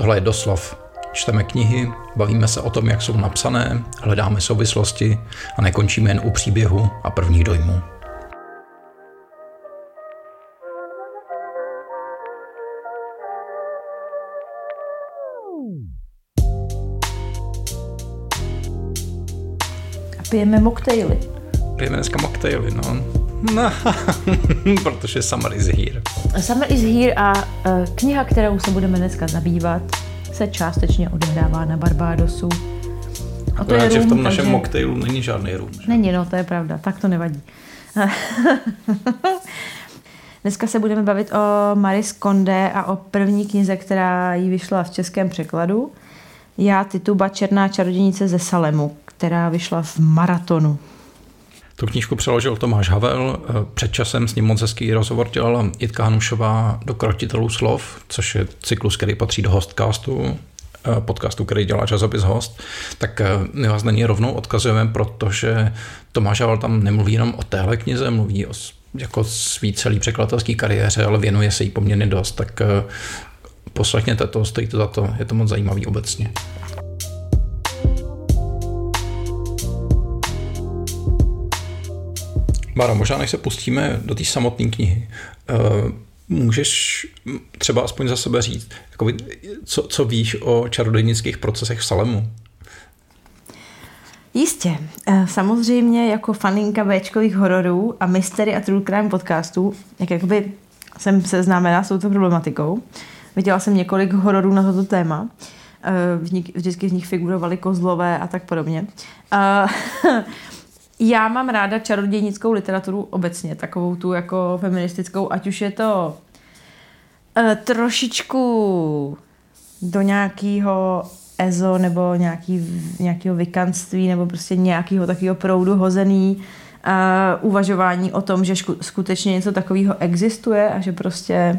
Tohle je doslov. Čteme knihy, bavíme se o tom, jak jsou napsané, hledáme souvislosti a nekončíme jen u příběhu a prvních dojmů. Pijeme mocktaily. Pijeme dneska mocktaily, no. No, protože Summer is here. Summer is here a uh, kniha, kterou se budeme dneska zabývat, se částečně odehrává na Barbadosu. A to je rum, že v tom našem takže... mocktailu není žádný rum. Že? Není, no, to je pravda, tak to nevadí. Dneska se budeme bavit o Maris Konde a o první knize, která jí vyšla v českém překladu. Já Tituba Černá čarodějnice ze Salemu, která vyšla v maratonu. Tu knížku přeložil Tomáš Havel. Před časem s ním moc hezký rozhovor dělala Jitka Hanušová do Krotitelů slov, což je cyklus, který patří do hostcastu, podcastu, který dělá časopis Host, tak my vás na něj rovnou odkazujeme, protože Tomáš Havel tam nemluví jenom o téhle knize, mluví o jako svý celý překladatelský kariéře, ale věnuje se jí poměrně dost, tak poslechněte to, stojí to za to, je to moc zajímavý obecně. Bára, možná než se pustíme do té samotné knihy, eh, můžeš třeba aspoň za sebe říct, jakoby, co, co víš o čarodejnických procesech v Salemu? Jistě. Eh, samozřejmě jako faninka Bčkových hororů a mystery a true crime podcastů, jak jakoby jsem seznámena s touto problematikou. Viděla jsem několik hororů na toto téma. Eh, vždycky z nich figurovaly kozlové a tak podobně. já mám ráda čarodějnickou literaturu obecně, takovou tu jako feministickou, ať už je to uh, trošičku do nějakého ezo nebo nějaký, nějakého vykanství nebo prostě nějakého takového proudu hozený uh, uvažování o tom, že šku, skutečně něco takového existuje a že prostě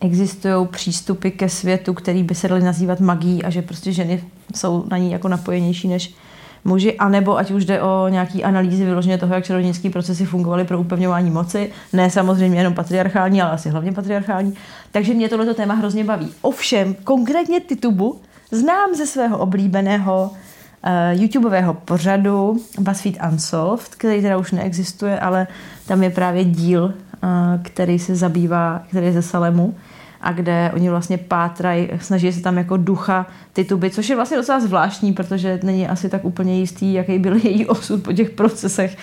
existují přístupy ke světu, který by se daly nazývat magií a že prostě ženy jsou na ní jako napojenější než muži, anebo ať už jde o nějaký analýzy vyloženě toho, jak čarodějnické procesy fungovaly pro upevňování moci, ne samozřejmě jenom patriarchální, ale asi hlavně patriarchální. Takže mě tohleto téma hrozně baví. Ovšem, konkrétně Titubu znám ze svého oblíbeného uh, YouTubeového pořadu BuzzFeed Unsolved, který teda už neexistuje, ale tam je právě díl, uh, který se zabývá, který je ze Salemu a kde oni vlastně pátrají, snaží se tam jako ducha Tituby, což je vlastně docela zvláštní, protože není asi tak úplně jistý, jaký byl její osud po těch procesech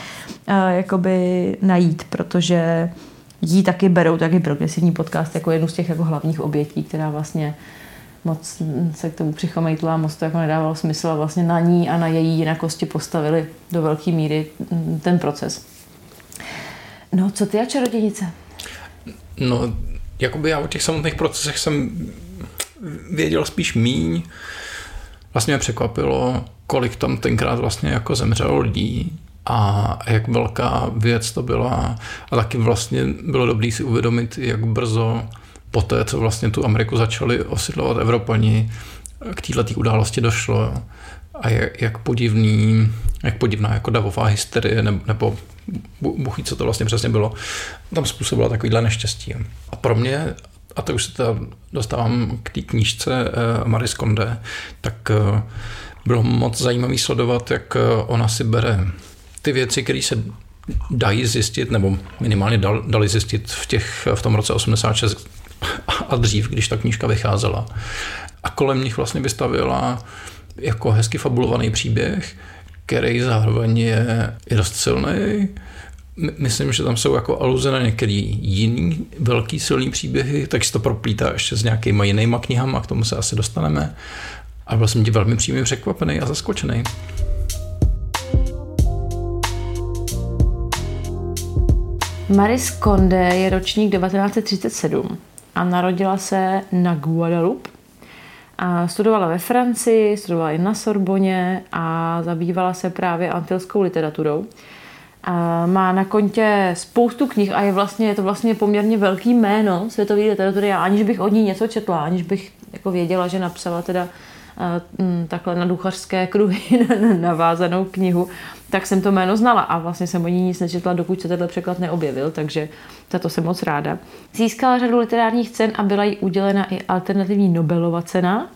uh, jakoby najít, protože jí taky berou taky progresivní podcast jako jednu z těch jako hlavních obětí, která vlastně moc se k tomu přichomejtla a moc to jako nedávalo smysl a vlastně na ní a na její jinakosti postavili do velké míry ten proces. No, co ty a čarodějnice? No, jakoby já o těch samotných procesech jsem věděl spíš míň. Vlastně mě překvapilo, kolik tam tenkrát vlastně jako zemřelo lidí a jak velká věc to byla. A taky vlastně bylo dobré si uvědomit, jak brzo po té, co vlastně tu Ameriku začali osidlovat Evropani, k této události došlo. A jak, jak podivný, jak podivná jako davová hysterie, nebo, nebo buchý, co to vlastně přesně bylo, tam způsobila takovýhle neštěstí. A pro mě, a to už se teda dostávám k té knížce uh, Maris Konde, tak uh, bylo moc zajímavý sledovat, jak uh, ona si bere ty věci, které se dají zjistit, nebo minimálně dal, dali zjistit v, těch, v tom roce 86 a dřív, když ta knížka vycházela. A kolem nich vlastně vystavila jako hezky fabulovaný příběh, který zároveň je, je dost silný. Myslím, že tam jsou jako aluze na některý jiný velký silný příběhy, tak se to proplítá ještě s nějakýma jinýma knihama, k tomu se asi dostaneme. A byl jsem ti velmi přímě překvapený a zaskočený. Maris Konde je ročník 1937 a narodila se na Guadeloupe a studovala ve Francii, studovala i na Sorboně a zabývala se právě antilskou literaturou. A má na kontě spoustu knih a je vlastně, je to vlastně poměrně velký jméno světové literatury. Já aniž bych od ní něco četla, aniž bych jako věděla, že napsala teda takhle na duchařské kruhy navázanou knihu, tak jsem to jméno znala a vlastně jsem o ní nic nečetla, dokud se tenhle překlad neobjevil, takže za to jsem moc ráda. Získala řadu literárních cen a byla jí udělena i alternativní Nobelova cena.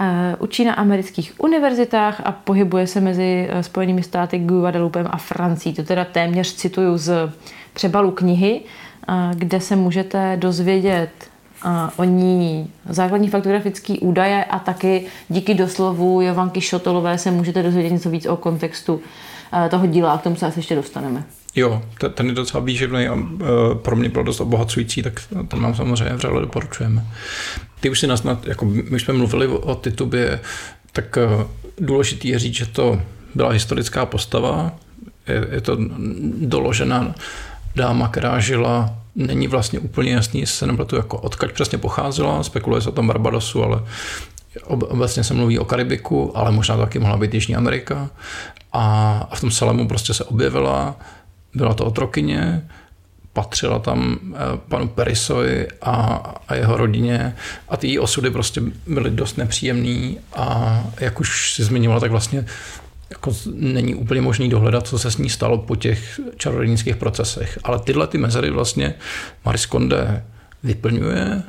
Eh, učí na amerických univerzitách a pohybuje se mezi eh, Spojenými státy, Guadelupem a Francií. To teda téměř cituju z přebalu knihy, eh, kde se můžete dozvědět o ní základní faktografické údaje a taky díky doslovu Jovanky Šotolové se můžete dozvědět něco víc o kontextu toho díla a k tomu se asi ještě dostaneme. Jo, ten je docela výživný a pro mě byl dost obohacující, tak ten mám samozřejmě vřele doporučujeme. Ty už si nás, jako my jsme mluvili o Titubě, tak důležitý je říct, že to byla historická postava, je, je to doložena dáma, která žila, není vlastně úplně jasný, jestli se nepletu, jako odkaď přesně pocházela, spekuluje se o tom Barbadosu, ale obecně se mluví o Karibiku, ale možná to taky mohla být Jižní Amerika. A v tom Salemu prostě se objevila, byla to otrokyně, patřila tam eh, panu Perisovi a, a jeho rodině a ty osudy prostě byly dost nepříjemný a jak už si zmiňovala, tak vlastně jako není úplně možný dohledat, co se s ní stalo po těch čarodějnických procesech. Ale tyhle ty mezery vlastně Maris Konde vyplňuje,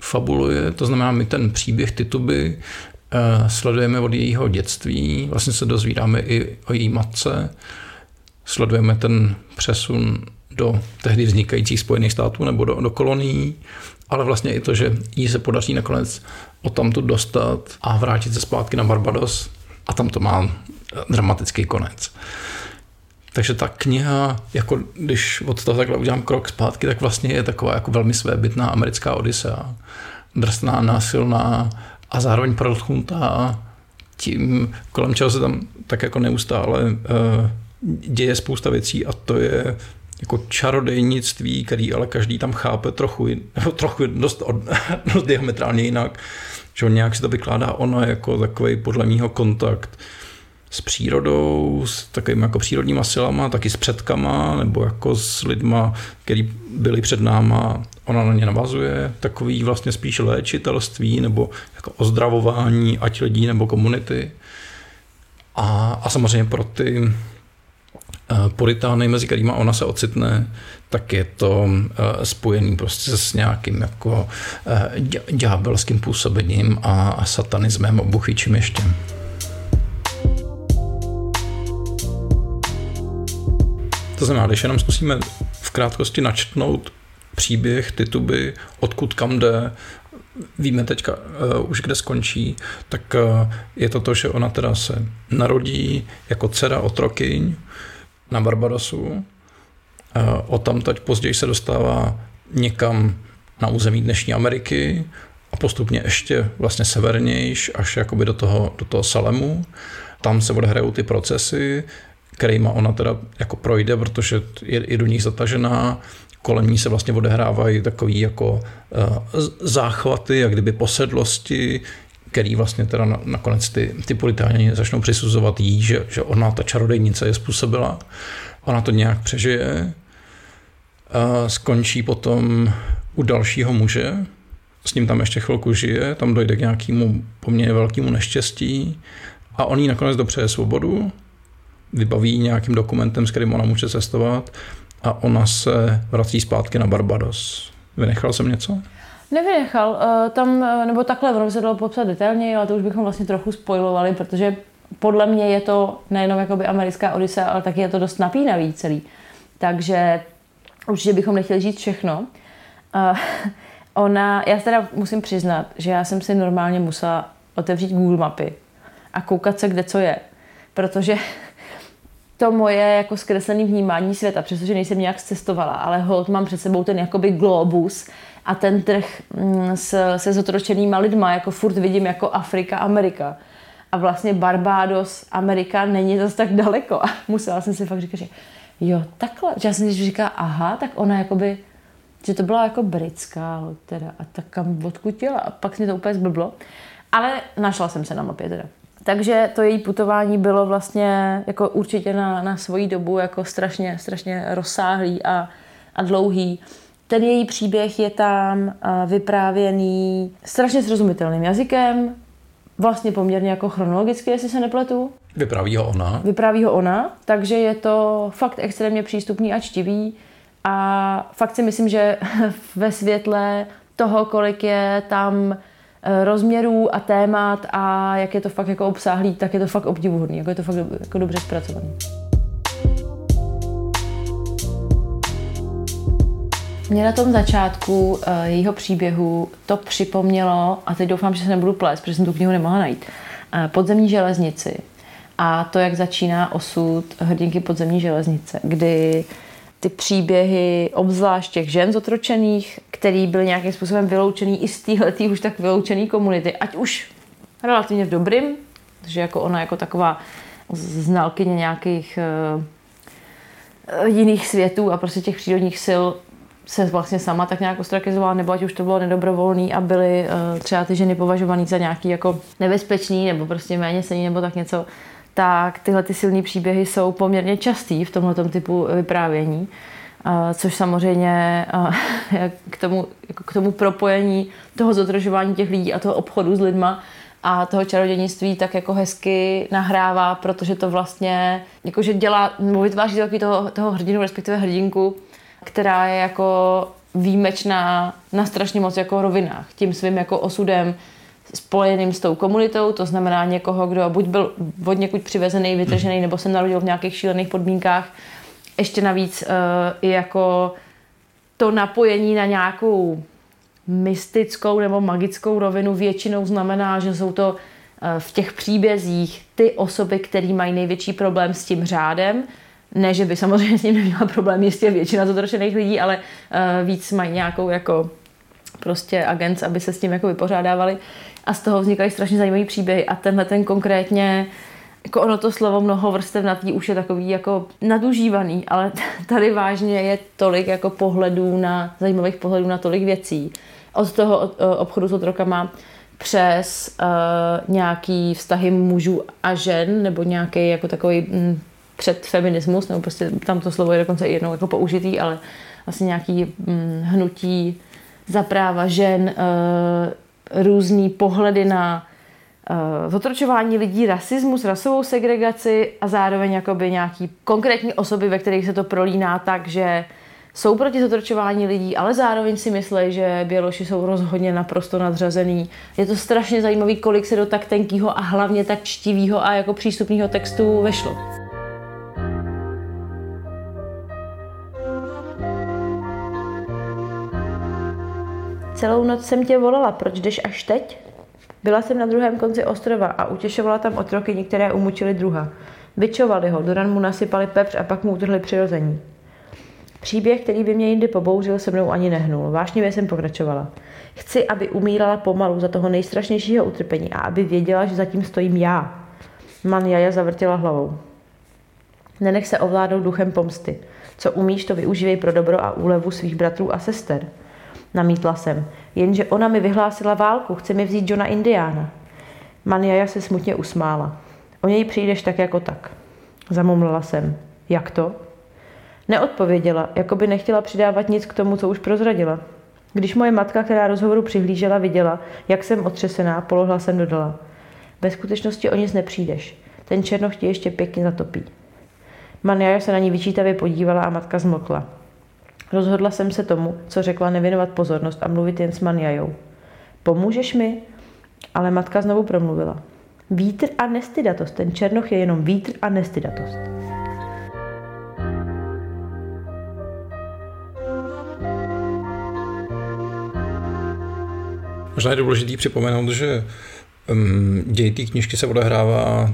fabuluje, to znamená, my ten příběh Tituby eh, sledujeme od jejího dětství, vlastně se dozvídáme i o její matce, sledujeme ten přesun do tehdy vznikajících Spojených států nebo do, do kolonií, ale vlastně i to, že jí se podaří nakonec o tamtu dostat a vrátit se zpátky na Barbados a tam to má dramatický konec. Takže ta kniha, jako když od toho takhle udělám krok zpátky, tak vlastně je taková jako velmi svébytná americká odisea. Drsná, násilná a zároveň protchnutá tím, kolem čeho se tam tak jako neustále uh, děje spousta věcí a to je jako čarodejnictví, který ale každý tam chápe trochu, trochu dost, od, dost diametrálně jinak, že on nějak si to vykládá ono jako takový podle mýho kontakt s přírodou, s takovými jako přírodníma silama, taky s předkama, nebo jako s lidma, kteří byli před náma, ona na ně navazuje, takový vlastně spíš léčitelství nebo jako ozdravování, ať lidí nebo komunity. A, a samozřejmě pro ty eh, puritány, mezi kterými ona se ocitne, tak je to eh, spojený prostě s nějakým jako eh, ďábelským působením a, a satanismem obuchyčím ještě. To znamená, když jenom zkusíme v krátkosti načtnout příběh Tituby, odkud kam jde, víme teďka uh, už kde skončí, tak uh, je to to, že ona teda se narodí jako dcera otrokyň na Barbadosu. Uh, o tam teď později se dostává někam na území dnešní Ameriky a postupně ještě vlastně severnějš až jakoby do toho, do toho Salemu. Tam se odehrajou ty procesy, kterýma ona teda jako projde, protože je, je do nich zatažená, kolem ní se vlastně odehrávají takový jako uh, záchvaty, jak kdyby posedlosti, který vlastně teda na, nakonec ty, ty politáni začnou přisuzovat jí, že, že ona, ta čarodejnice, je způsobila. Ona to nějak přežije, a skončí potom u dalšího muže, s ním tam ještě chvilku žije, tam dojde k nějakému poměrně velkému neštěstí a on jí nakonec dopřeje svobodu vybaví nějakým dokumentem, s kterým ona může cestovat a ona se vrací zpátky na Barbados. Vynechal jsem něco? Nevynechal. Eh, tam, eh, nebo takhle, by se dalo popsat detailně, ale to už bychom vlastně trochu spojovali, protože podle mě je to nejenom jakoby americká odise, ale taky je to dost napínavý celý. Takže určitě bychom nechtěli říct všechno. Uh, ona, já teda musím přiznat, že já jsem si normálně musela otevřít Google mapy a koukat se, kde co je. Protože to moje jako zkreslené vnímání světa, přestože nejsem nějak cestovala, ale hold mám před sebou ten jakoby globus a ten trh mm, s, se zotročenýma lidma, jako furt vidím jako Afrika, Amerika. A vlastně Barbados, Amerika není zase tak daleko. A musela jsem si fakt říkat, že jo, takhle. Že já jsem si říká, aha, tak ona jakoby, že to byla jako britská teda a tak kam odkud jela. A pak mi to úplně zblblo. Ale našla jsem se na mapě teda. Takže to její putování bylo vlastně jako určitě na, na svoji dobu jako strašně, strašně rozsáhlý a, a dlouhý. Ten její příběh je tam vyprávěný strašně srozumitelným jazykem, vlastně poměrně jako chronologicky, jestli se nepletu. Vypráví ho ona. Vypráví ho ona, takže je to fakt extrémně přístupný a čtivý a fakt si myslím, že ve světle toho, kolik je tam eh, rozměrů a témat a jak je to fakt jako obsáhlý, tak je to fakt obdivuhodný, jako je to fakt jako dobře zpracovaný. Mě na tom začátku uh, jejího příběhu to připomnělo, a teď doufám, že se nebudu plést, protože jsem tu knihu nemohla najít, uh, podzemní železnici. A to, jak začíná osud hrdinky podzemní železnice, kdy ty příběhy, obzvlášť těch žen zotročených, který byly nějakým způsobem vyloučený i z téhletý už tak vyloučený komunity, ať už relativně v dobrým, že jako ona jako taková znalkyně nějakých uh, jiných světů a prostě těch přírodních sil se vlastně sama tak nějak ostrakizovala, nebo ať už to bylo nedobrovolný a byly uh, třeba ty ženy považované za nějaký jako nebezpečný nebo prostě méně cený nebo tak něco, tak tyhle ty silné příběhy jsou poměrně častý v tomhle typu vyprávění. Uh, což samozřejmě uh, k, tomu, jako k tomu propojení toho zotrožování těch lidí a toho obchodu s lidma a toho čarodějnictví tak jako hezky nahrává, protože to vlastně jakože dělá, vytváří takový toho, toho hrdinu, respektive hrdinku, která je jako výjimečná na strašně moc jako rovinách. Tím svým jako osudem spojeným s tou komunitou, to znamená někoho, kdo buď byl od někud přivezený, vytržený, nebo se narodil v nějakých šílených podmínkách. Ještě navíc uh, i jako to napojení na nějakou mystickou nebo magickou rovinu většinou znamená, že jsou to eh, v těch příbězích ty osoby, které mají největší problém s tím řádem, ne, že by samozřejmě s ním neměla problém jistě většina zotročených lidí, ale uh, víc mají nějakou jako prostě agent, aby se s tím jako vypořádávali. A z toho vznikaly strašně zajímavé příběhy. A tenhle ten konkrétně, jako ono to slovo mnoho vrstev na už je takový jako nadužívaný, ale tady vážně je tolik jako pohledů na, zajímavých pohledů na tolik věcí. Od toho obchodu s otrokama přes uh, nějaký vztahy mužů a žen, nebo nějaký jako takový mm, před feminismus, nebo prostě tam to slovo je dokonce i jednou jako použitý, ale vlastně nějaký hm, hnutí za práva žen, e, různý pohledy na e, zotročování lidí, rasismus, rasovou segregaci a zároveň jakoby nějaký konkrétní osoby, ve kterých se to prolíná tak, že jsou proti zotročování lidí, ale zároveň si myslí, že Běloši jsou rozhodně naprosto nadřazený. Je to strašně zajímavý, kolik se do tak tenkýho a hlavně tak čtivého a jako přístupného textu vešlo. Celou noc jsem tě volala, proč jdeš až teď? Byla jsem na druhém konci ostrova a utěšovala tam otroky, některé umučili druha. Vyčovali ho, Duran mu nasypali pepř a pak mu utrhli přirození. Příběh, který by mě jindy pobouřil, se mnou ani nehnul. Vášnivě jsem pokračovala. Chci, aby umírala pomalu za toho nejstrašnějšího utrpení a aby věděla, že zatím stojím já. Man Jaja zavrtěla hlavou. Nenech se ovládnout duchem pomsty. Co umíš, to využívej pro dobro a úlevu svých bratrů a sester. Namítla jsem. Jenže ona mi vyhlásila válku, chce mi vzít Johna Indiána. Maniaja se smutně usmála. O něj přijdeš tak jako tak. Zamumlala jsem. Jak to? Neodpověděla, jako by nechtěla přidávat nic k tomu, co už prozradila. Když moje matka, která rozhovoru přihlížela, viděla, jak jsem otřesená, polohla jsem dodala. Ve skutečnosti o nic nepřijdeš. Ten černoch tě ještě pěkně zatopí. Maniaja se na ní vyčítavě podívala a matka zmlkla. Rozhodla jsem se tomu, co řekla, nevěnovat pozornost a mluvit jen s Manjajou. Pomůžeš mi? Ale matka znovu promluvila. Vítr a nestydatost. Ten černoch je jenom vítr a nestydatost. Možná je důležité připomenout, že um, děj té knižky se odehrává,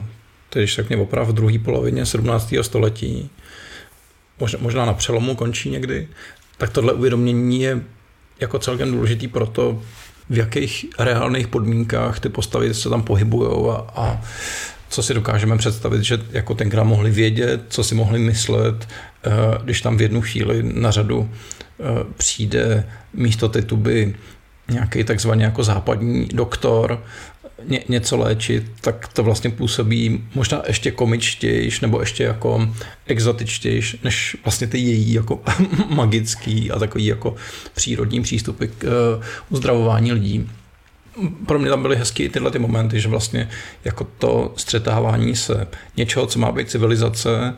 tedy když řekněme opravdu v druhé polovině 17. století možná, na přelomu končí někdy, tak tohle uvědomění je jako celkem důležitý pro to, v jakých reálných podmínkách ty postavy se tam pohybují a, a co si dokážeme představit, že jako tenkrát mohli vědět, co si mohli myslet, eh, když tam v jednu chvíli na řadu eh, přijde místo té tuby nějaký takzvaný jako západní doktor ně, něco léčit, tak to vlastně působí možná ještě komičtějš nebo ještě jako exotičtějš, než vlastně ty její jako magický a takový jako přírodní přístupy k uh, uzdravování lidí. pro mě tam byly hezký tyhle ty momenty, že vlastně jako to střetávání se něčeho, co má být civilizace,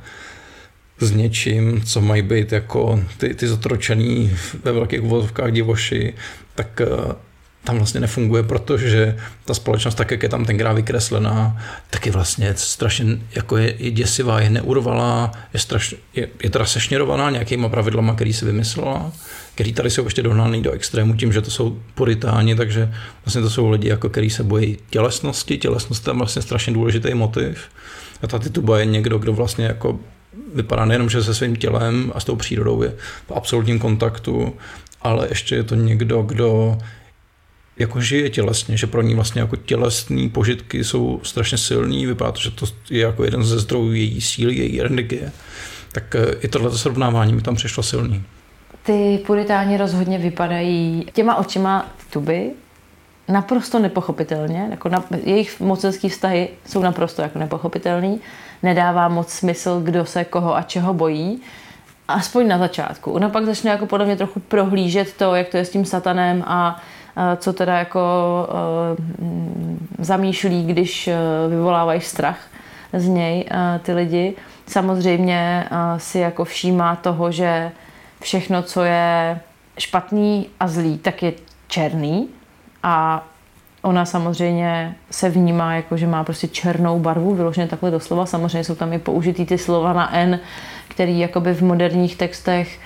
s něčím, co mají být jako ty, ty zotročený ve velkých uvozovkách divoši, tak eh, tam vlastně nefunguje, protože ta společnost, tak jak je tam tenkrát vykreslená, tak je vlastně strašně jako je, je děsivá, je neurvalá, je, strašně, je, je teda sešněrovaná nějakýma pravidlama, který si vymyslela, který tady jsou ještě dohnaný do extrému tím, že to jsou puritáni, takže vlastně to jsou lidi, jako který se bojí tělesnosti, tělesnost je tam vlastně strašně důležitý motiv. A ta tituba je někdo, kdo vlastně jako vypadá nejenom, že se svým tělem a s tou přírodou je v absolutním kontaktu, ale ještě je to někdo, kdo jako žije tělesně, že pro ní vlastně jako tělesné požitky jsou strašně silný, vypadá to, že to je jako jeden ze zdrojů její síly, její energie. Tak eh, i tohle srovnávání mi tam přišlo silný. Ty puritáni rozhodně vypadají těma očima tuby naprosto nepochopitelně, jako na, jejich mocenský vztahy jsou naprosto jako nepochopitelný, nedává moc smysl, kdo se koho a čeho bojí, aspoň na začátku. Ona pak začne jako podle mě trochu prohlížet to, jak to je s tím satanem a co teda jako zamýšlí, když vyvolávají strach z něj ty lidi. Samozřejmě si jako všímá toho, že všechno, co je špatný a zlý, tak je černý a ona samozřejmě se vnímá jako, že má prostě černou barvu, vyloženě takhle doslova. Samozřejmě jsou tam i použitý ty slova na N, který jakoby v moderních textech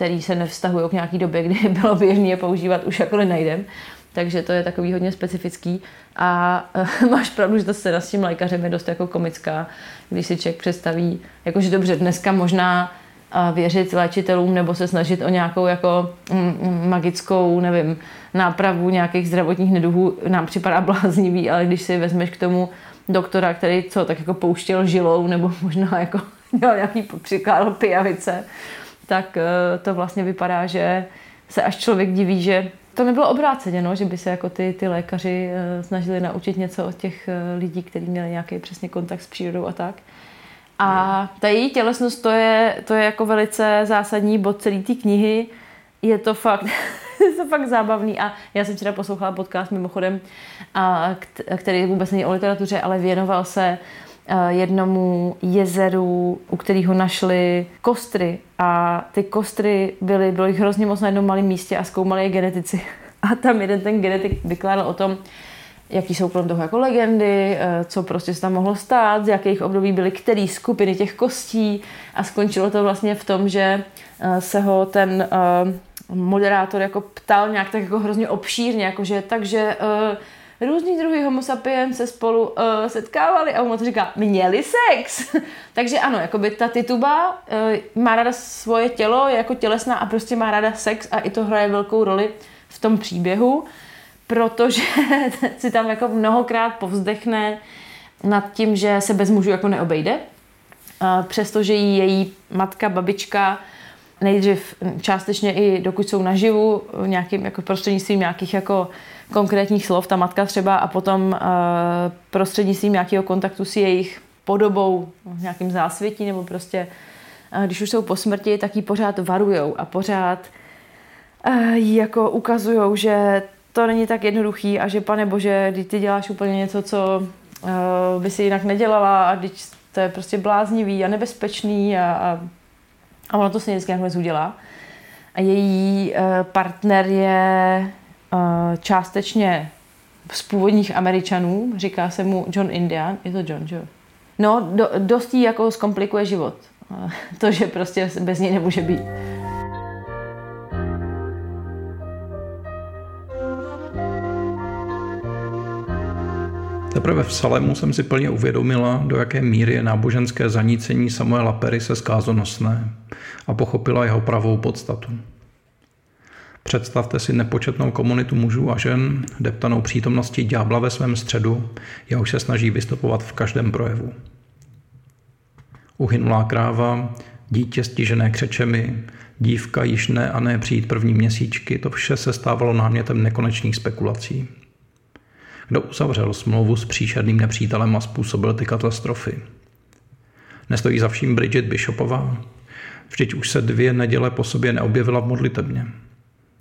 který se nevztahují k nějaký době, kdy bylo běžné je používat, už jako nenajdem. Takže to je takový hodně specifický. A uh, máš pravdu, že ta scéna s tím lékařem je dost jako komická, když si člověk představí, jakože dobře, dneska možná uh, věřit léčitelům nebo se snažit o nějakou jako mm, magickou, nevím, nápravu nějakých zdravotních neduhů nám připadá bláznivý, ale když si vezmeš k tomu doktora, který co, tak jako pouštěl žilou nebo možná jako dělal nějaký přikládal pijavice, tak eh, to vlastně vypadá, že se až člověk diví, že to nebylo obráceně, no, že by se jako ty, ty lékaři eh, snažili naučit něco od těch eh, lidí, kteří měli nějaký přesně kontakt s přírodou a tak. A ta její tělesnost, to je, to je jako velice zásadní bod celé té knihy. Je to fakt, je to fakt zábavný a já jsem včera poslouchala podcast mimochodem, a, který vůbec není o literatuře, ale věnoval se uh, jednomu jezeru, u kterého našli kostry a ty kostry byly, bylo jich hrozně moc na jednom malém místě a zkoumali je genetici. A tam jeden ten genetik vykládal o tom, jaký jsou kolem toho jako legendy, eh, co prostě se tam mohlo stát, z jakých období byly které skupiny těch kostí a skončilo to vlastně v tom, že eh, se ho ten moderátor jako ptal nějak tak jako hrozně obšírně, jakože takže různý druhy homo sapiens se spolu uh, setkávali a on to říká, měli sex. Takže ano, jako by ta tituba uh, má ráda svoje tělo, je jako tělesná a prostě má ráda sex a i to hraje velkou roli v tom příběhu, protože si tam jako mnohokrát povzdechne nad tím, že se bez mužů jako neobejde. Uh, přestože jí její matka, babička nejdřív částečně i dokud jsou naživu, nějakým jako prostřednictvím nějakých jako konkrétních slov, ta matka třeba, a potom uh, prostřednictvím nějakého kontaktu s jejich podobou, nějakým zásvětí, nebo prostě, uh, když už jsou po smrti, tak ji pořád varujou a pořád jí jako ukazujou, že to není tak jednoduchý a že pane bože, když ty děláš úplně něco, co by si jinak nedělala a když to je prostě bláznivý a nebezpečný a, a, a ono to se vždycky nakonec udělá. A její uh, partner je uh, částečně z původních Američanů, říká se mu John Indian, je to John, že? No, do, dost jí jako zkomplikuje život. To, že prostě bez něj nemůže být. Teprve v Salemu jsem si plně uvědomila, do jaké míry je náboženské zanícení Samuela Perry se skázonosné a pochopila jeho pravou podstatu. Představte si nepočetnou komunitu mužů a žen, deptanou přítomností ďábla ve svém středu, jehož se snaží vystupovat v každém projevu. Uhynulá kráva, dítě stižené křečemi, dívka již ne a ne přijít první měsíčky, to vše se stávalo námětem nekonečných spekulací. Kdo uzavřel smlouvu s příšerným nepřítelem a způsobil ty katastrofy? Nestojí za vším Bridget Bishopová? Vždyť už se dvě neděle po sobě neobjevila v modlitebně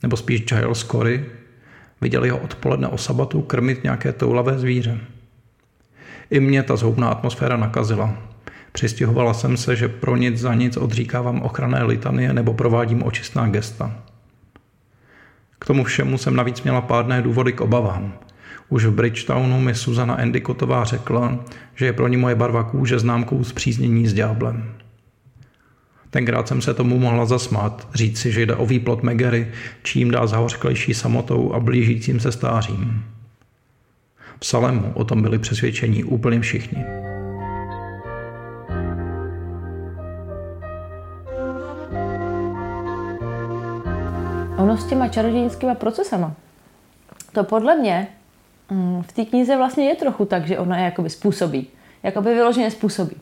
nebo spíš Giles Corey, Viděli ho odpoledne o sabatu krmit nějaké toulavé zvíře. I mě ta zhoubná atmosféra nakazila. Přistěhovala jsem se, že pro nic za nic odříkávám ochranné litanie nebo provádím očistná gesta. K tomu všemu jsem navíc měla pádné důvody k obavám. Už v Bridgetownu mi Suzana Endikotová řekla, že je pro ní moje barva kůže známkou zpříznění s ďáblem. Tenkrát jsem se tomu mohla zasmát, říct si, že jde o výplot Megery, čím dá zahořklejší samotou a blížícím se stářím. V Salemu o tom byli přesvědčení úplně všichni. Ono s těma čarodějnickými procesama, to podle mě v té knize vlastně je trochu tak, že ona je jakoby způsobí. Jakoby vyloženě způsobí.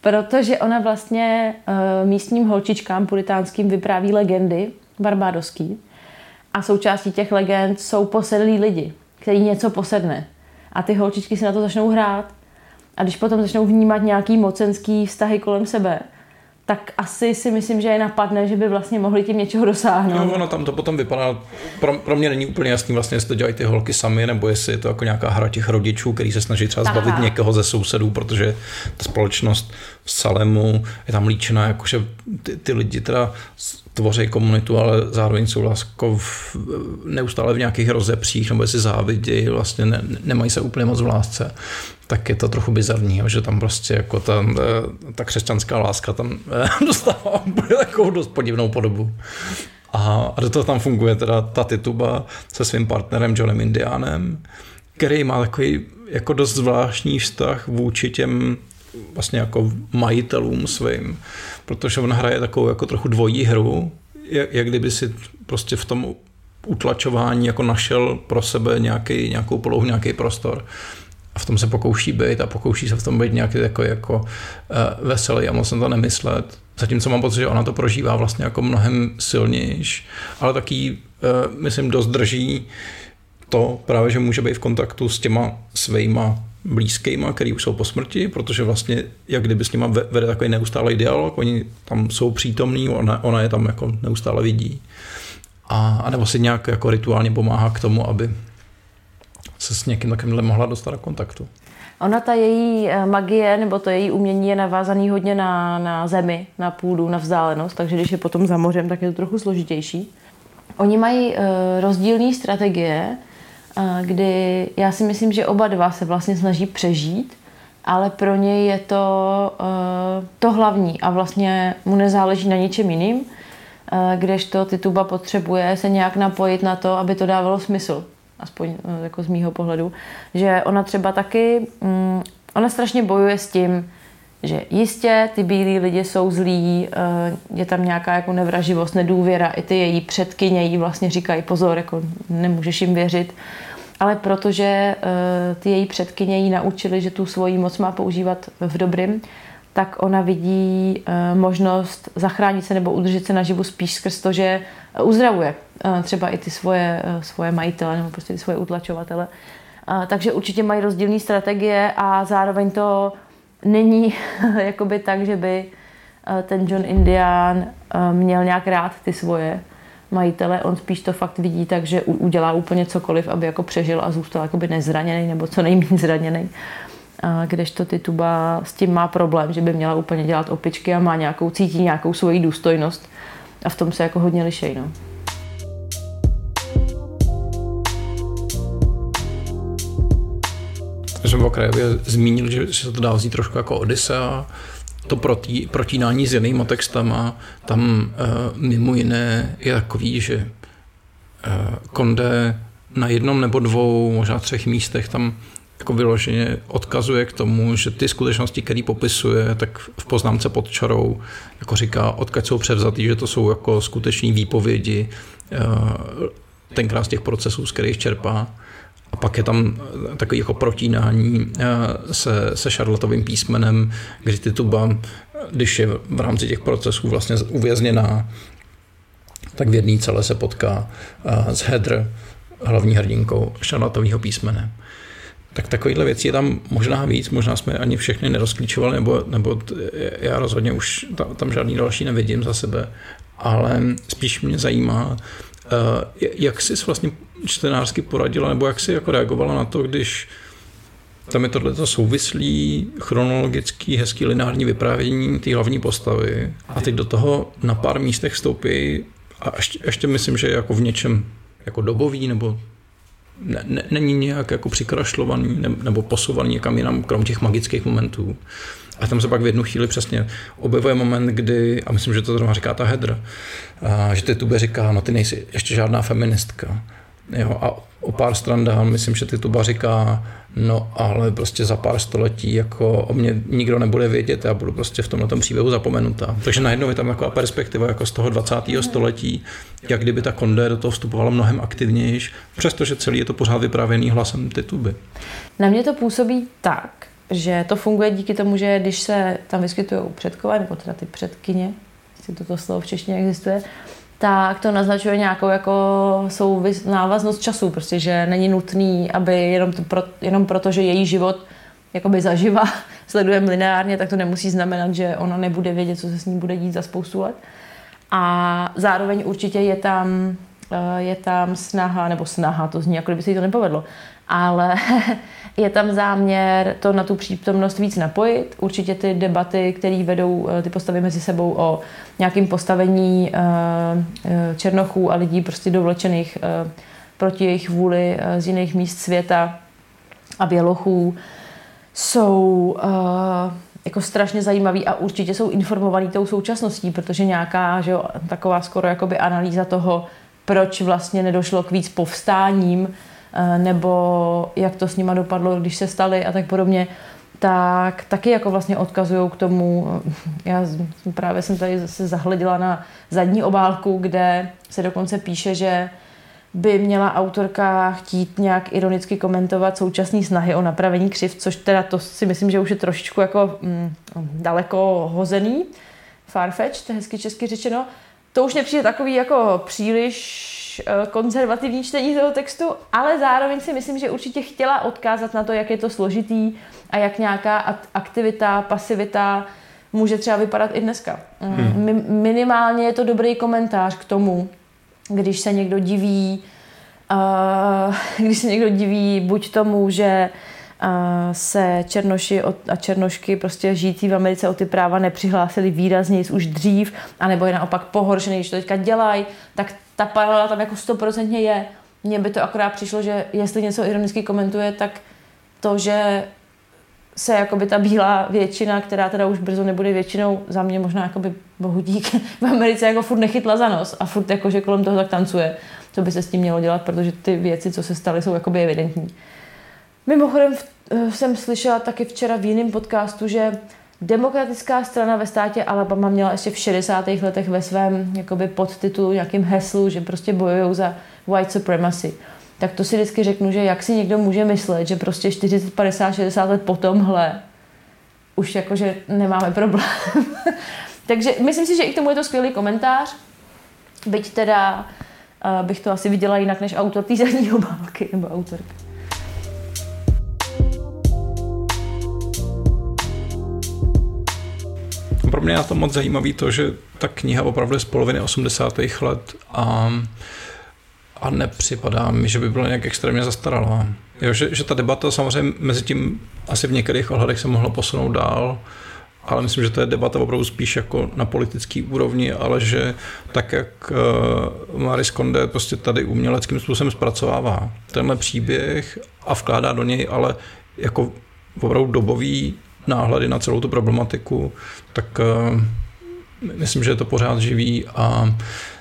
Protože ona vlastně uh, místním holčičkám puritánským vypráví legendy barbádoský a součástí těch legend jsou posedlí lidi, který něco posedne. A ty holčičky si na to začnou hrát. A když potom začnou vnímat nějaký mocenský vztahy kolem sebe, tak asi si myslím, že je napadne, že by vlastně mohli tím něčeho dosáhnout. No, ono tam to potom vypadá, pro, pro mě není úplně jasný vlastně, jestli to dělají ty holky sami, nebo jestli je to jako nějaká hra těch rodičů, který se snaží třeba Aha. zbavit někoho ze sousedů, protože ta společnost v Salemu je tam líčena, jakože ty, ty lidi teda tvoří komunitu, ale zároveň jsou jako v, neustále v nějakých rozepřích, nebo si závidí, vlastně ne, nemají se úplně moc v lásce, tak je to trochu bizarní, že tam prostě jako ta, ta křesťanská láska tam dostává úplně takovou dost podivnou podobu. A, a do toho tam funguje teda ta tituba se svým partnerem Johnem Indianem, který má takový jako dost zvláštní vztah vůči těm vlastně jako majitelům svým, protože on hraje takovou jako trochu dvojí hru, jak, jak kdyby si prostě v tom utlačování jako našel pro sebe nějaký, nějakou polohu, nějaký prostor. A v tom se pokouší být a pokouší se v tom být nějaký jako, jako uh, veselý a moc jsem to nemyslet. Zatímco mám pocit, že ona to prožívá vlastně jako mnohem silnější, ale taky, uh, myslím, dost drží to právě, že může být v kontaktu s těma svýma blízkýma, který už jsou po smrti, protože vlastně jak kdyby s nima vede takový neustálý dialog, oni tam jsou přítomní, ona, ona je tam jako neustále vidí. A, a nebo si nějak jako rituálně pomáhá k tomu, aby se s někým takovýmhle mohla dostat do kontaktu. Ona ta její eh, magie nebo to její umění je navázaný hodně na, na zemi, na půdu, na vzdálenost, takže když je potom za mořem, tak je to trochu složitější. Oni mají uh, rozdílné strategie, kdy já si myslím, že oba dva se vlastně snaží přežít, ale pro něj je to to hlavní a vlastně mu nezáleží na ničem jiným, kdežto Tituba potřebuje se nějak napojit na to, aby to dávalo smysl, aspoň uh, jako z mýho pohledu, že ona třeba taky, um, ona strašně bojuje s tím, že jistě ty bílí lidi jsou zlí, je tam nějaká jako nevraživost, nedůvěra, i ty její předkyně jí vlastně říkají pozor, jako nemůžeš jim věřit, ale protože ty její předkyně jí naučili, že tu svoji moc má používat v dobrým, tak ona vidí možnost zachránit se nebo udržet se naživu spíš skrz to, že uzdravuje třeba i ty svoje, svoje majitele nebo prostě ty svoje utlačovatele. Takže určitě mají rozdílné strategie a zároveň to není jakoby tak, že by eh, ten John Indian eh, měl nějak rád ty svoje majitele, on spíš to fakt vidí tak, že udělá úplně cokoliv, aby jako přežil a zůstal jakoby nezraněný nebo co nejméně zraněný. Kdežto ty tuba s tím má problém, že by měla úplně dělat opičky a má nějakou, cítí nějakou svoji důstojnost a v tom se jako hodně lišej. No. Jsem v okrajově zmínil, že se to dá vzít trošku jako Odisea, to proti, protínání s jinýma textama, tam uh, mimo jiné je takový, že uh, Konde na jednom nebo dvou, možná třech místech tam jako vyloženě odkazuje k tomu, že ty skutečnosti, které popisuje, tak v poznámce pod čarou jako říká, odkud jsou převzatý, že to jsou jako skuteční výpovědi uh, tenkrát z těch procesů, z kterých čerpá. A pak je tam eh, takový jako protínání eh, se, se šarlatovým písmenem, kdy ty tuba, když je v rámci těch procesů vlastně uvězněná, tak v jedné celé se potká eh, s Hedr, hlavní hrdinkou šarlatového písmene. Tak takovýhle věcí je tam možná víc, možná jsme ani všechny nerozklíčovali, nebo, nebo já rozhodně už tam, tam žádný další nevidím za sebe, ale spíš mě zajímá, jak jsi vlastně čtenářsky poradila, nebo jak jsi jako reagovala na to, když tam je tohleto souvislý, chronologický, hezký lineární vyprávění té hlavní postavy a teď do toho na pár místech stoupí a ještě, ještě myslím, že jako v něčem jako dobový nebo ne, ne, není nějak jako přikrašlovaný ne, nebo posouvaný někam jinam, krom těch magických momentů. A tam se pak v jednu chvíli přesně objevuje moment, kdy, a myslím, že to zrovna říká ta Hedra, a, že ty tube říká, no ty nejsi ještě žádná feministka. Jo, a o pár stran dál, myslím, že ty tuba říká, no ale prostě za pár století jako o mě nikdo nebude vědět, já budu prostě v tomhle příběhu zapomenutá. Takže najednou je tam taková perspektiva jako z toho 20. století, jak kdyby ta Konde do toho vstupovala mnohem aktivněji, přestože celý je to pořád vyprávěný hlasem ty tuby. Na mě to působí tak, že to funguje díky tomu, že když se tam vyskytují předkové, nebo teda ty předkyně, jestli toto slovo v češtině existuje, tak to naznačuje nějakou jako souvis, návaznost času, prostě, že není nutný, aby jenom, to pro, jenom proto, že její život jakoby zaživa sledujeme lineárně, tak to nemusí znamenat, že ona nebude vědět, co se s ní bude dít za spoustu let. A zároveň určitě je tam, eh, je tam snaha, nebo snaha, to zní, jako kdyby se jí to nepovedlo, ale je tam záměr to na tu přítomnost víc napojit. Určitě ty debaty, které vedou eh, ty postavy mezi sebou o nějakém postavení eh, eh, černochů a lidí prostě dovlečených proti jejich vůli z jiných míst světa a bělochů, jsou jako strašně zajímavý a určitě jsou informovaný tou současností, protože nějaká že jo, taková skoro jakoby analýza toho, proč vlastně nedošlo k víc povstáním, nebo jak to s nima dopadlo, když se stali a tak podobně, tak taky jako vlastně odkazují k tomu, eh, já právě jsem tady zase zahledila na zadní obálku, kde se dokonce píše, že by měla autorka chtít nějak ironicky komentovat současné snahy o napravení křiv, což teda to si myslím, že už je trošičku jako mm, daleko hozený. Farfetch, to je hezky česky řečeno. To už nepřijde takový jako příliš Eh, konzervativní čtení toho textu, ale zároveň si myslím, že určitě chtěla odkázat na to, jak je to složitý a jak nějaká aktivita, pasivita může třeba vypadat i dneska. Mm, hmm. Minimálně je to dobrý komentář k tomu, když se někdo diví, uh, když se někdo diví buď tomu, že uh, se černoši a černošky prostě žijící v Americe o ty práva nepřihlásili výrazněji už dřív, anebo je naopak pohoršený, když to teďka dělají, tak ta paralela tam jako stoprocentně je. Mně by to akorát přišlo, že jestli něco ironicky komentuje, tak to, že se jakoby ta bílá většina, která teda už brzo nebude většinou, za mě možná jakoby bohu dík, v Americe jako furt nechytla za nos a furt jakože kolem toho tak tancuje. Co by se s tím mělo dělat, protože ty věci, co se staly, jsou jakoby evidentní. Mimochodem eh, jsem slyšela taky včera v jiném podcastu, že Demokratická strana ve státě Alabama měla ještě v 60. letech ve svém jakoby podtitulu, nějakým heslu, že prostě bojují za white supremacy. Tak to si vždycky řeknu, že jak si někdo může myslet, že prostě 40, 50, 60 let po tomhle už jakože nemáme problém. Takže myslím si, že i k tomu je to skvělý komentář. Byť teda uh, bych to asi viděla jinak než autor té zadní obálky nebo autorka. Pro mě je to moc zajímavé to, že ta kniha opravdu je z poloviny 80. let a, a nepřipadá mi, že by byla nějak extrémně zastaralá. Jo, že, že ta debata samozřejmě mezi tím asi v některých ohledech se mohla posunout dál, ale myslím, že to je debata opravdu spíš jako na politický úrovni, ale že tak, jak uh, Maris Konde prostě tady uměleckým způsobem zpracovává tenhle příběh a vkládá do něj ale jako opravdu dobový náhledy na celou tu problematiku, tak uh, myslím, že je to pořád živý a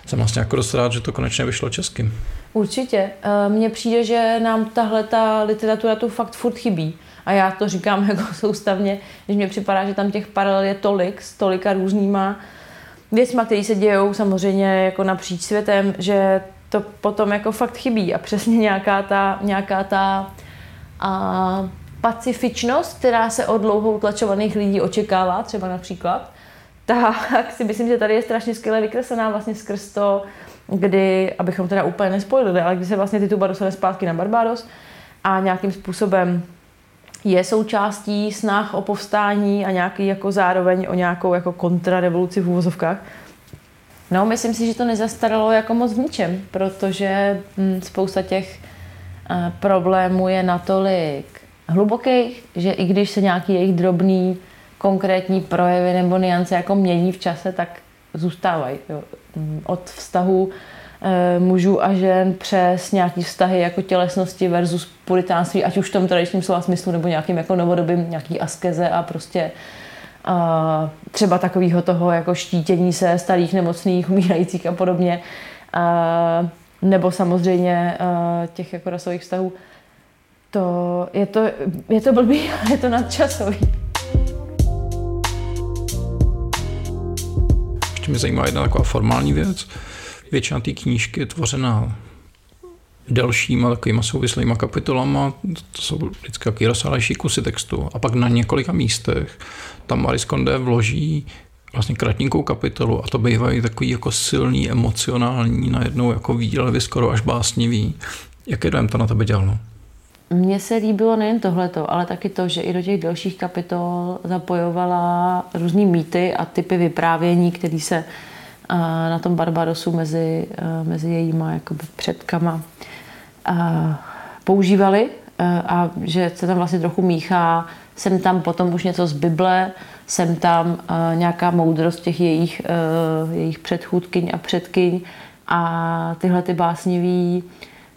jsem vlastně jako dost rád, že to konečně vyšlo česky. Určitě. Eh, mně přijde, že nám tahle ta literatura tu fakt furt chybí. A já to říkám jako soustavně, když mě připadá, že tam těch paralel je tolik, s tolika různýma věcma, které se dějou samozřejmě jako napříč světem, že to potom jako fakt chybí a přesně nějaká ta, nějaká ta a, pacifičnost, která se od dlouho utlačovaných lidí očekává, třeba například, tak si myslím, že tady je strašně skvěle vykreslená vlastně skrz to, kdy, abychom teda úplně nespojili, ale kdy se vlastně Tituba dostane zpátky na Barbados a nějakým způsobem je součástí snah o povstání a nějaký jako zároveň o nějakou jako kontrarevoluci v úvozovkách. No, myslím si, že to nezastaralo jako moc v ničem, protože hm, spousta těch uh, problémů je natolik hlubokých, že i když se nějaký jejich drobný konkrétní projevy nebo niance jako mění v čase, tak zůstávají. Jo. Od vztahu e, mužů a žen přes nějaký vztahy jako tělesnosti versus puritánství, ať už v tom tradičním slova smyslu nebo nějakým jako novodobým, nějaký askeze a prostě a třeba takového toho jako štítění se starých, nemocných, umírajících a podobně. A, nebo samozřejmě a, těch jako rasových vztahů. To, je, to, je to blbý, je to nadčasový. Ještě mě zajímá jedna taková formální věc. Většina té knížky je tvořena delšíma takovýma souvislýma kapitolama, to jsou vždycky takový rozsáhlejší kusy textu. A pak na několika místech tam Maris Konde vloží vlastně kratníkou kapitolu a to bývají takový jako silný, emocionální, najednou jako výdělevy, skoro až básnivý. Jaký dojem to na tebe dělalo? Mně se líbilo nejen tohleto, ale taky to, že i do těch dalších kapitol zapojovala různý mýty a typy vyprávění, které se na tom Barbadosu mezi, mezi jejíma jakoby předkama používali a že se tam vlastně trochu míchá, jsem tam potom už něco z Bible, jsem tam nějaká moudrost těch jejich, jejich předchůdkyň a předkyň a tyhle ty básnivý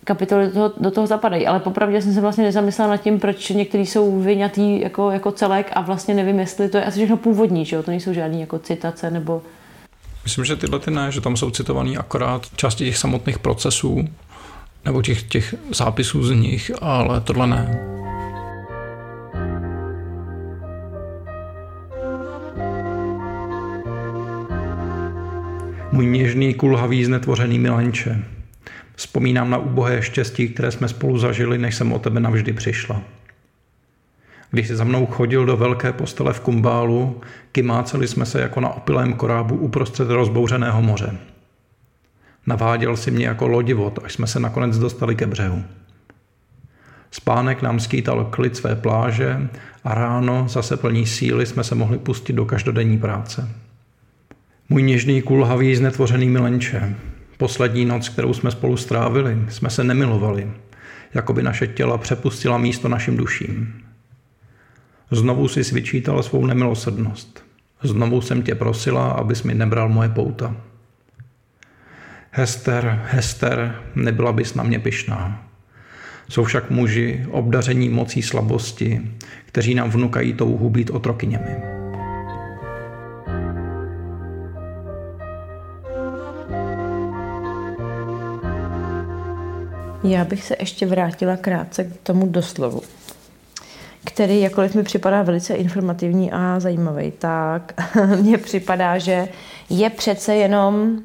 kapitoly do toho, do toho zapadají. Ale popravdě jsem se vlastně nezamyslela nad tím, proč některý jsou vyňatý jako, jako celek a vlastně nevím, jestli to je asi všechno původní, že jo? to nejsou žádný jako citace nebo... Myslím, že tyhle ty ne, že tam jsou citovaný akorát části těch samotných procesů nebo těch, těch zápisů z nich, ale tohle ne. Můj něžný, kulhavý, znetvořený milenče. Vzpomínám na ubohé štěstí, které jsme spolu zažili, než jsem o tebe navždy přišla. Když jsi za mnou chodil do velké postele v Kumbálu, kymáceli jsme se jako na opilém korábu uprostřed rozbouřeného moře. Naváděl si mě jako lodivot, až jsme se nakonec dostali ke břehu. Spánek nám skýtal klid své pláže a ráno, zase plní síly, jsme se mohli pustit do každodenní práce. Můj něžný, kulhavý, znetvořený milenče, Poslední noc, kterou jsme spolu strávili, jsme se nemilovali, jako by naše těla přepustila místo našim duším. Znovu si vyčítala svou nemilosrdnost. Znovu jsem tě prosila, abys mi nebral moje pouta. Hester, Hester, nebyla bys na mě pyšná. Jsou však muži, obdaření mocí slabosti, kteří nám vnukají touhu být otrokyněmi. Já bych se ještě vrátila krátce k tomu doslovu, který, jakkoliv mi připadá velice informativní a zajímavý, tak mně připadá, že je přece jenom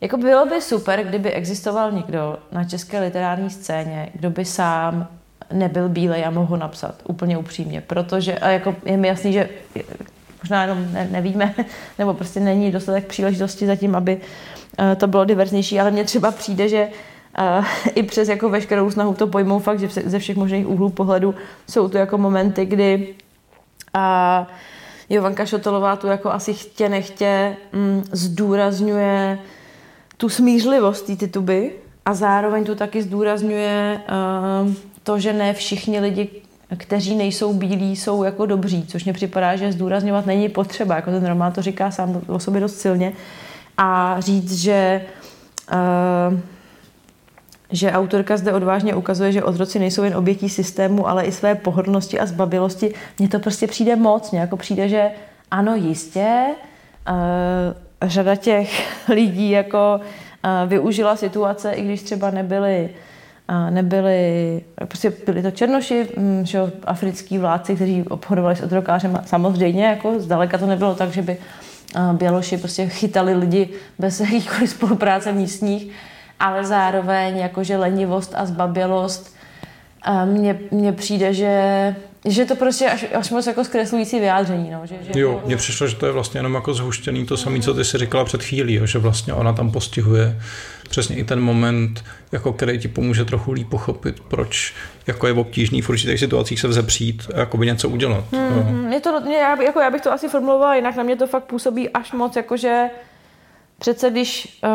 jako bylo by super, kdyby existoval někdo na české literární scéně, kdo by sám nebyl bílej a mohl ho napsat, úplně upřímně, protože a jako je mi jasný, že možná jenom ne, nevíme, nebo prostě není dostatek příležitosti zatím, aby eh, to bylo diverznější, ale mně třeba přijde, že a i přes jako veškerou snahu to pojmou fakt, že ze všech možných úhlů pohledu jsou to jako momenty, kdy a Jovanka Šotolová tu jako asi chtě nechtě mm, zdůrazňuje tu smířlivost té tituby a zároveň tu taky zdůrazňuje uh, to, že ne všichni lidi, kteří nejsou bílí, jsou jako dobří, což mě připadá, že zdůrazňovat není potřeba, jako ten román to říká sám o sobě dost silně. A říct, že uh, že autorka zde odvážně ukazuje, že otroci nejsou jen obětí systému, ale i své pohodlnosti a zbabilosti. Mně to prostě přijde moc. Mně jako přijde, že ano, jistě, uh, řada těch lidí jako uh, využila situace, i když třeba nebyli uh, nebyli, prostě byli to černoši, um, že africký vládci, kteří obchodovali s otrokářem. Samozřejmě, jako zdaleka to nebylo tak, že by Běloši prostě chytali lidi bez jakýchkoliv spolupráce místních, ale zároveň jakože lenivost a zbabělost mně, mně přijde, že že to prostě až, až moc jako zkreslující vyjádření. No, že, že jo, mně přišlo, že to je vlastně jenom jako zhuštěný to samé, co ty si říkala před chvílí, jo, že vlastně ona tam postihuje přesně i ten moment, jako který ti pomůže trochu líp pochopit, proč jako je obtížný v určitých situacích se vzepřít a jako by něco udělat. Hmm, je to, mě, já, jako já bych to asi formulovala jinak, na mě to fakt působí až moc, jakože přece když uh,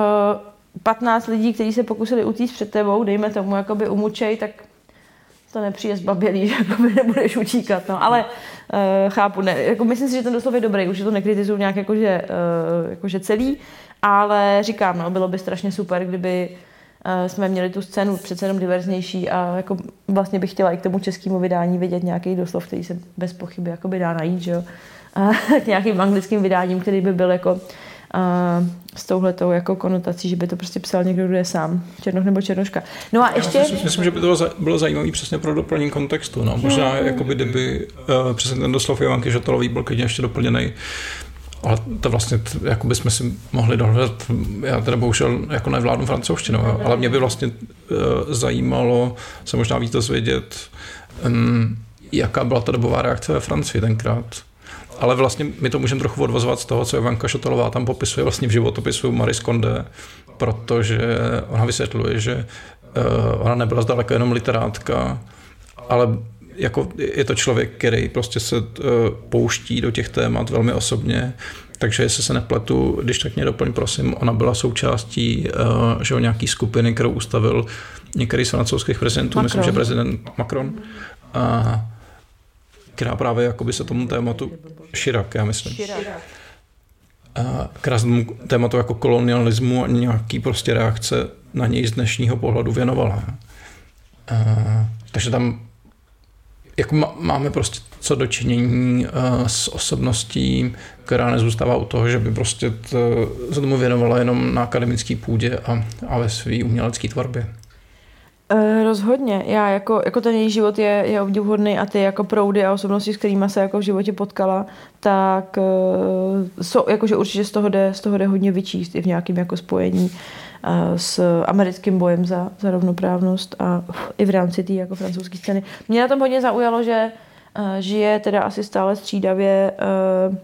15 lidí, kteří se pokusili utíct před tebou, dejme tomu, jakoby umučej, tak to nepřijde zbabělý, že jakoby nebudeš utíkat, no, ale uh, chápu, ne, jako myslím si, že ten doslov je dobrý, už to nekritizuju nějak jakože, uh, jakože celý, ale říkám, no, bylo by strašně super, kdyby uh, jsme měli tu scénu přece jenom diverznější a jako vlastně bych chtěla i k tomu českému vydání vidět nějaký doslov, který se bez pochyby jakoby dá najít, že jo, uh, k nějakým anglickým vydáním, který by byl jako a s touhletou jako konotací, že by to prostě psal někdo, kdo je sám, Černoch nebo Černoška. No a ještě... Já myslím, myslím že by to bylo zajímavé přesně pro doplnění kontextu. No. Možná, no. jakoby, kdyby uh, přesně ten doslov Ivanky Žotalový byl klidně ještě doplněný ale to vlastně, jako bychom si mohli dohledat, já teda bohužel jako nevládnu francouzštinu, ale mě by vlastně uh, zajímalo se možná víc dozvědět, um, jaká byla ta dobová reakce ve Francii tenkrát ale vlastně my to můžeme trochu odvozovat z toho, co Ivanka Šotalová tam popisuje vlastně v životopisu Maris Konde, protože ona vysvětluje, že uh, ona nebyla zdaleka jenom literátka, ale jako je to člověk, který prostě se uh, pouští do těch témat velmi osobně, takže jestli se nepletu, když tak mě doplň, prosím, ona byla součástí uh, že o nějaký skupiny, kterou ustavil některý z francouzských prezidentů, Macron. myslím, že prezident Macron. A která právě jakoby se tomu tématu Širak, já myslím. Širak. Tomu tématu jako kolonialismu a nějaký prostě reakce na něj z dnešního pohledu věnovala. A, takže tam jako máme prostě co dočinění s osobností, která nezůstává u toho, že by prostě to, se tomu věnovala jenom na akademické půdě a, a ve své umělecké tvorbě. Uh, rozhodně. Já jako, jako ten její život je, je obdivuhodný a ty jako proudy a osobnosti, s kterými se jako v životě potkala, tak uh, jsou, jakože určitě z toho, jde, z toho jde hodně vyčíst i v nějakém jako spojení uh, s americkým bojem za, za rovnoprávnost a uh, i v rámci té jako francouzské scény. Mě na tom hodně zaujalo, že uh, žije teda asi stále střídavě uh,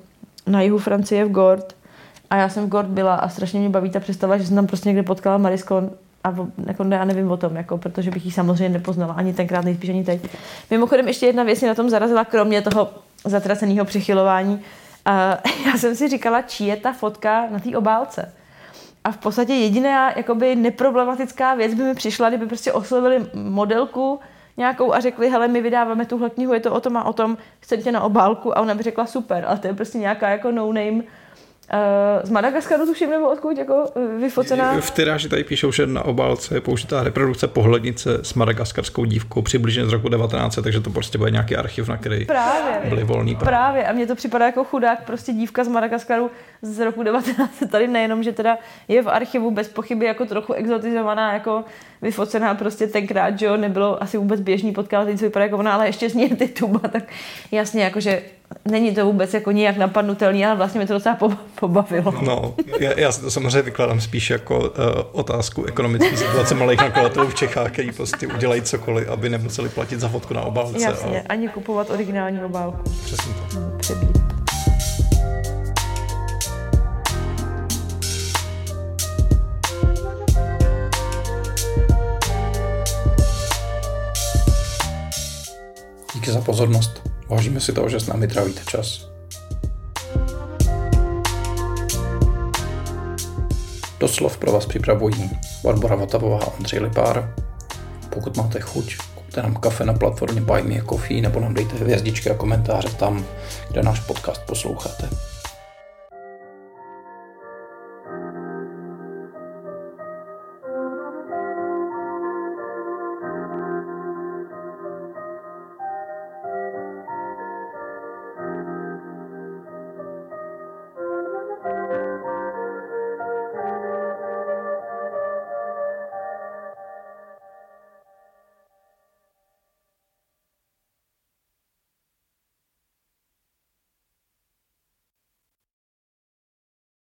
na jihu Francie v Gord a já jsem v Gord byla a strašně mě baví ta představa, že jsem tam prostě někde potkala Mariskon a jako, já nevím o tom, jako, protože bych ji samozřejmě nepoznala ani tenkrát, nejspíš ani teď. Mimochodem ještě jedna věc mě na tom zarazila, kromě toho zatraceného přichylování. Uh, já jsem si říkala, čí je ta fotka na té obálce. A v podstatě jediná jakoby neproblematická věc by mi přišla, kdyby prostě oslovili modelku nějakou a řekli, hele, my vydáváme tuhle knihu, je to o tom a o tom, chcete na obálku a ona by řekla super, ale to je prostě nějaká jako no-name z Madagaskaru tuším, nebo odkud jako eh, vyfocená? V tyráži tady píšou, že na obálce je použitá reprodukce pohlednice s madagaskarskou dívkou přibližně z roku 19, takže to prostě bude nějaký archiv, na který právě, byly volný právě. právě. A mně to připadá jako chudák, prostě dívka z Madagaskaru z roku 19. Tady nejenom, že teda je v archivu bez pochyby jako trochu exotizovaná, jako vyfocená prostě tenkrát, že jo, nebylo asi vůbec běžný potkávat co vypadá jako ona, ale ještě z ní ty tuba, tak jasně, jakože není to vůbec jako nijak napadnutelný, ale vlastně mi to docela pobavilo. No, já, já si to samozřejmě vykladám spíš jako uh, otázku ekonomické situace malých nakladatelů v Čechách, který prostě udělají cokoliv, aby nemuseli platit za fotku na obálce. Jasně, a... ani kupovat originální obálku. Přesně tak. Díky za pozornost. Vážíme si toho, že s námi trávíte čas. Doslov pro vás připravují Barbara Vatavová a Ondřej Lipár. Pokud máte chuť, kupte nám kafe na platformě Buy Me a Coffee nebo nám dejte hvězdičky a komentáře tam, kde náš podcast posloucháte.